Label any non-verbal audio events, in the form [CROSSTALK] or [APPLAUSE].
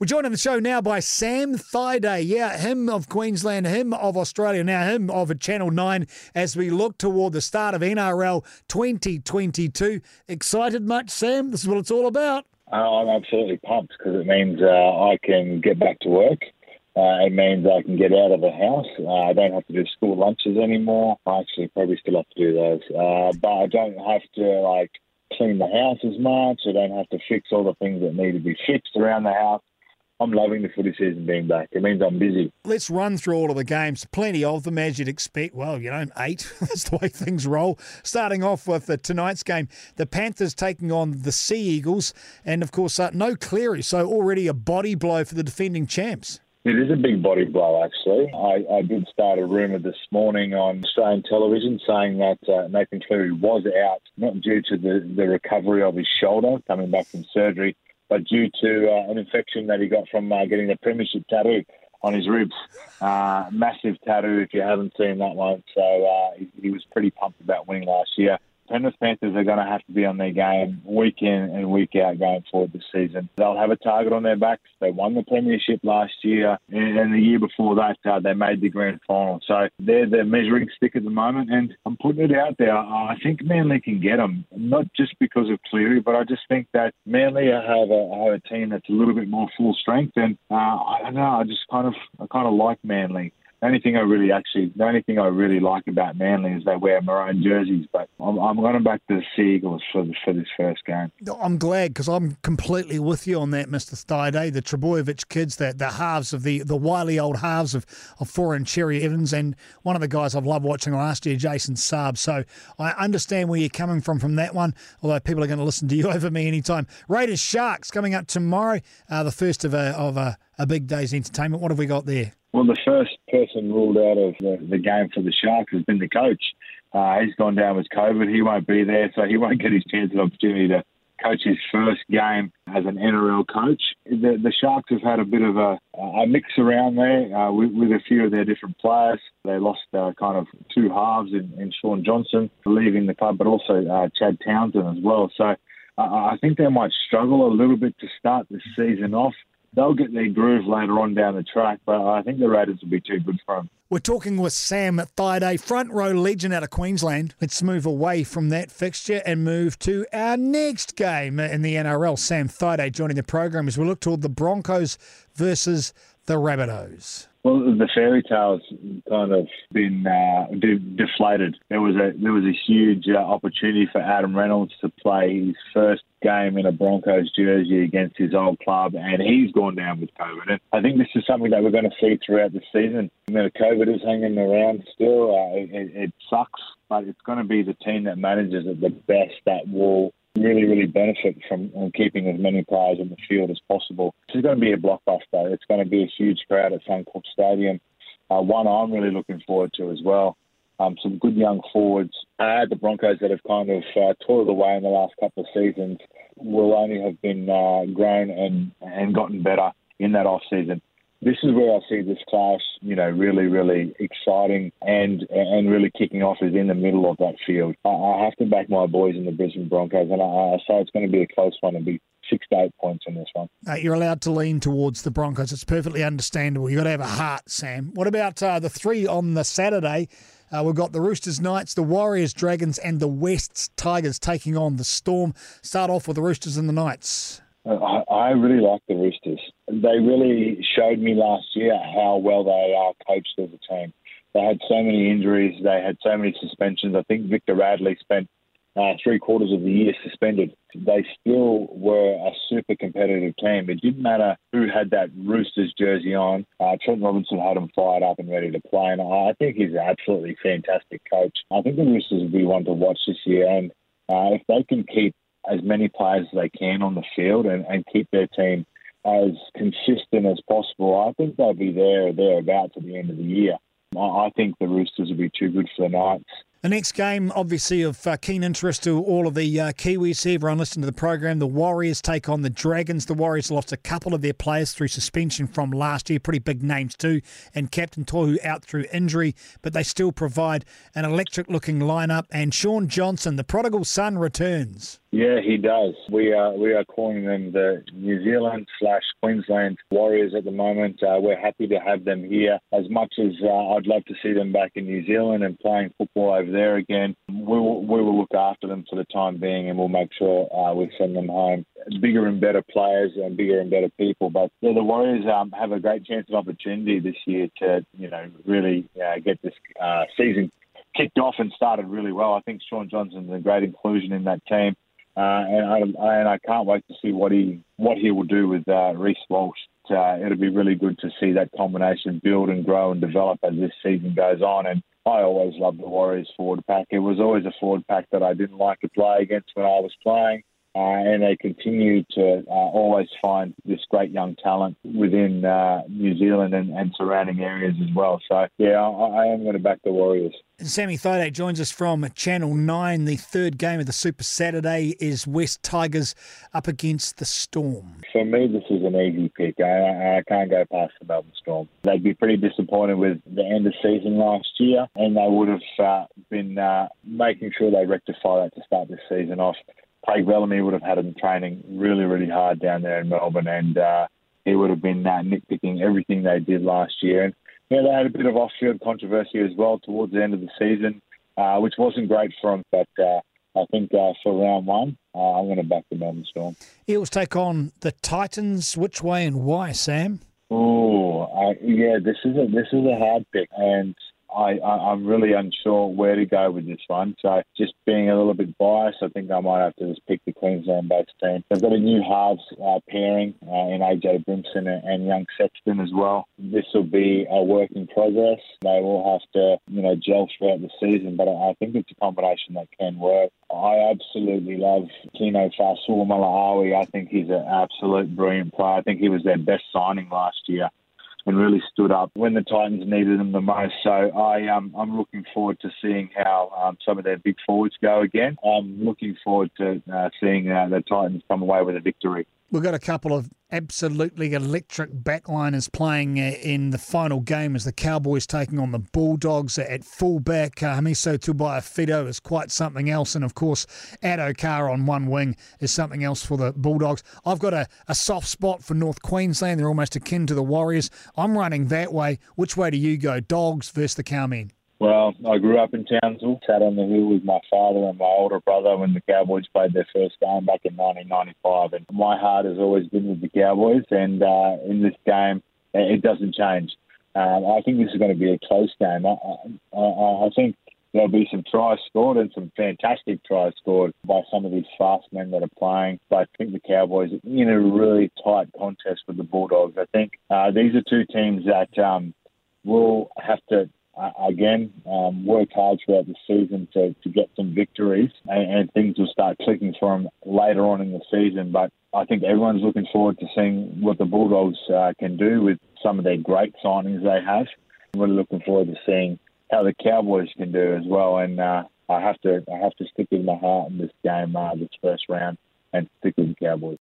We're joined on the show now by Sam Thaiday. Yeah, him of Queensland, him of Australia, now him of Channel 9 as we look toward the start of NRL 2022. Excited much, Sam? This is what it's all about. Uh, I'm absolutely pumped because it means uh, I can get back to work. Uh, it means I can get out of the house. Uh, I don't have to do school lunches anymore. I actually probably still have to do those, uh, but I don't have to like clean the house as much. I don't have to fix all the things that need to be fixed around the house. I'm loving the footy season being back. It means I'm busy. Let's run through all of the games. Plenty of them, as you'd expect. Well, you know, eight. [LAUGHS] That's the way things roll. Starting off with the, tonight's game, the Panthers taking on the Sea Eagles, and of course, uh, no Cleary. So already a body blow for the defending champs. It is a big body blow, actually. I, I did start a rumour this morning on Australian television saying that uh, Nathan Cleary was out, not due to the, the recovery of his shoulder coming back from surgery, but due to uh, an infection that he got from uh, getting a premiership tattoo on his ribs. Uh, massive tattoo, if you haven't seen that one. So uh, he, he was pretty pumped about winning last year. Penrith Panthers are going to have to be on their game week in and week out going forward this season. They'll have a target on their backs. They won the premiership last year, and the year before that, uh, they made the grand final. So they're the measuring stick at the moment, and I'm putting it out there. I think Manly can get them, not just because of Cleary, but I just think that Manly have a, have a team that's a little bit more full strength, and uh, I don't know. I just kind of I kind of like Manly. The only thing I really actually, the only thing I really like about Manly is they wear maroon jerseys. But I'm, I'm going back to the Seagulls for the, for this first game. I'm glad because I'm completely with you on that, Mr. Thaiday. The Trbojevic kids, the, the halves of the the wily old halves of of Foran Cherry Evans, and one of the guys I've loved watching last year, Jason Saab. So I understand where you're coming from from that one. Although people are going to listen to you [LAUGHS] over me anytime. Raiders Sharks coming up tomorrow, uh, the first of a of a, a big day's entertainment. What have we got there? Well, the first person ruled out of the, the game for the Sharks has been the coach. Uh, he's gone down with COVID. He won't be there, so he won't get his chance and opportunity to coach his first game as an NRL coach. The, the Sharks have had a bit of a, a mix around there uh, with, with, a few of their different players. They lost uh, kind of two halves in, in Shaun Johnson leaving the club, but also uh, Chad Townsend as well. So uh, I think they might struggle a little bit to start the season off they'll get their groove later on down the track, but I think the Raiders will be too good for them. We're talking with Sam Thaiday, front row legend out of Queensland. Let's move away from that fixture and move to our next game in the NRL. Sam Thaiday joining the program as we look toward the Broncos versus the Rabbitohs. Well, the fairy tale's kind of been uh, de- deflated. There was a there was a huge uh, opportunity for Adam Reynolds to play his first game in a Broncos jersey against his old club, and he's gone down with COVID. And I think this is something that we're going to see throughout the season. You know, COVID is hanging around still. Uh, it, it sucks, but it's going to be the team that manages it the best that will really, really benefit from keeping as many players in the field as possible. This is going to be a blockbuster. It's going to be a huge crowd at Suncorp Stadium. Uh, one I'm really looking forward to as well. Um, some good young forwards uh, the Broncos that have kind of uh, toiled away in the last couple of seasons will only have been uh, grown and, and gotten better in that off season this is where I see this clash, you know, really, really exciting and and really kicking off is in the middle of that field. I, I have to back my boys in the Brisbane Broncos, and I, I say it's going to be a close one and be six to eight points in this one. Uh, you're allowed to lean towards the Broncos. It's perfectly understandable. You've got to have a heart, Sam. What about uh, the three on the Saturday? Uh, we've got the Roosters Knights, the Warriors Dragons, and the Wests Tigers taking on the Storm. Start off with the Roosters and the Knights. I, really like the Roosters. They really showed me last year how well they are coached as a team. They had so many injuries, they had so many suspensions. I think Victor Radley spent uh, three quarters of the year suspended. They still were a super competitive team. It didn't matter who had that Roosters jersey on. Uh, Trent Robinson had them fired up and ready to play, and I think he's an absolutely fantastic coach. I think the Roosters will be one to watch this year, and uh, if they can keep as many players as they can on the field and, and keep their team as consistent as possible, I think they'll be there or thereabouts at the end of the year. I think the Roosters will be too good for the Knights. The next game, obviously, of uh, keen interest to all of the uh, Kiwis. Everyone listening to the program. The Warriors take on the Dragons. The Warriors lost a couple of their players through suspension from last year, pretty big names too, and Captain Tohu out through injury, but they still provide an electric looking lineup. And Shaun Johnson, the prodigal son, returns. Yeah, he does. We are we are calling them the New Zealand slash Queensland Warriors at the moment. Uh, we're happy to have them here. As much as uh, I'd love to see them back in New Zealand and playing football over there again, we will, we will look after them for the time being, and we'll make sure uh, we send them home bigger and better players and bigger and better people. But yeah, the Warriors um, have a great chance of opportunity this year to you know really uh, get this uh, season kicked off and started really well. I think Shaun Johnson's a great inclusion in that team. Uh, and, I, and I can't wait to see what he what he will do with uh, Reece Walsh. Uh, it'll be really good to see that combination build and grow and develop as this season goes on. And I always loved the Warriors forward pack. It was always a forward pack that I didn't like to play against when I was playing. Uh, and they continue to uh, always find this great young talent within uh, New Zealand and, and, surrounding areas as well. So, yeah, I, I am going to back the Warriors. Sammy Thaiday joins us from Channel 9. The third game of the Super Saturday is West Tigers up against the Storm. For me, this is an easy pick. I, I can't go past the Melbourne Storm. They'd be pretty disappointed with the end of season last year, and they would have uh, been uh, making sure they rectify that to start this season off. Craig Bellamy would have had him training really, really hard down there in Melbourne, and uh, he would have been uh, nitpicking everything they did last year. And yeah, they had a bit of off-field controversy as well towards the end of the season, uh, which wasn't great for them. But uh, I think uh, for round one, uh, I'm going to back the Melbourne Storm. Eels take on the Titans. Which way and why, Sam? Oh, yeah, this is a this is a hard pick, and I, I, am really unsure where to go with this one. So just being a little bit biased, I think I might have to just pick the Queensland-based team. They've got a new halves uh, pairing uh, in AJ Brimson and, and young Sexton as well. This will be a work in progress. They will have to, you know, gel throughout the season, but I think it's a combination that can work. I absolutely love Tino Fa'asuamaleaui. I think he's an absolute brilliant player. I think he was their best signing last year and really stood up when the Titans needed them the most. So I, um, I'm looking forward to seeing how um, some of their big forwards go again. I'm looking forward to uh, seeing uh, the Titans come away with a victory. We've got a couple of absolutely electric backliners playing uh, in the final game as the Cowboys taking on the Bulldogs at fullback. Uh, Hamiso Tabuai-Fidow is quite something else. And of course, Addo-Carr on one wing is something else for the Bulldogs. I've got a, a soft spot for North Queensland. They're almost akin to the Warriors. I'm running that way. Which way do you go? Dogs versus the Cowmen? Well, I grew up in Townsville, sat on the hill with my father and my older brother when the Cowboys played their first game back in 1995. And my heart has always been with the Cowboys, and uh, in this game, it doesn't change. Um, I think this is going to be a close game. I, I, I think there'll be some tries scored and some fantastic tries scored by some of these fast men that are playing. But I think the Cowboys are in a really tight contest with the Bulldogs. I think uh, these are two teams that um, will have to uh, again, um, work hard throughout the season to, to get some victories, and, and, things will start clicking for them later on in the season. But I think everyone's looking forward to seeing what the Bulldogs uh, can do with some of their great signings they have. I'm really looking forward to seeing how the Cowboys can do as well. And uh, I have to I have to stick with my heart in this game, uh, this first round, and stick with the Cowboys.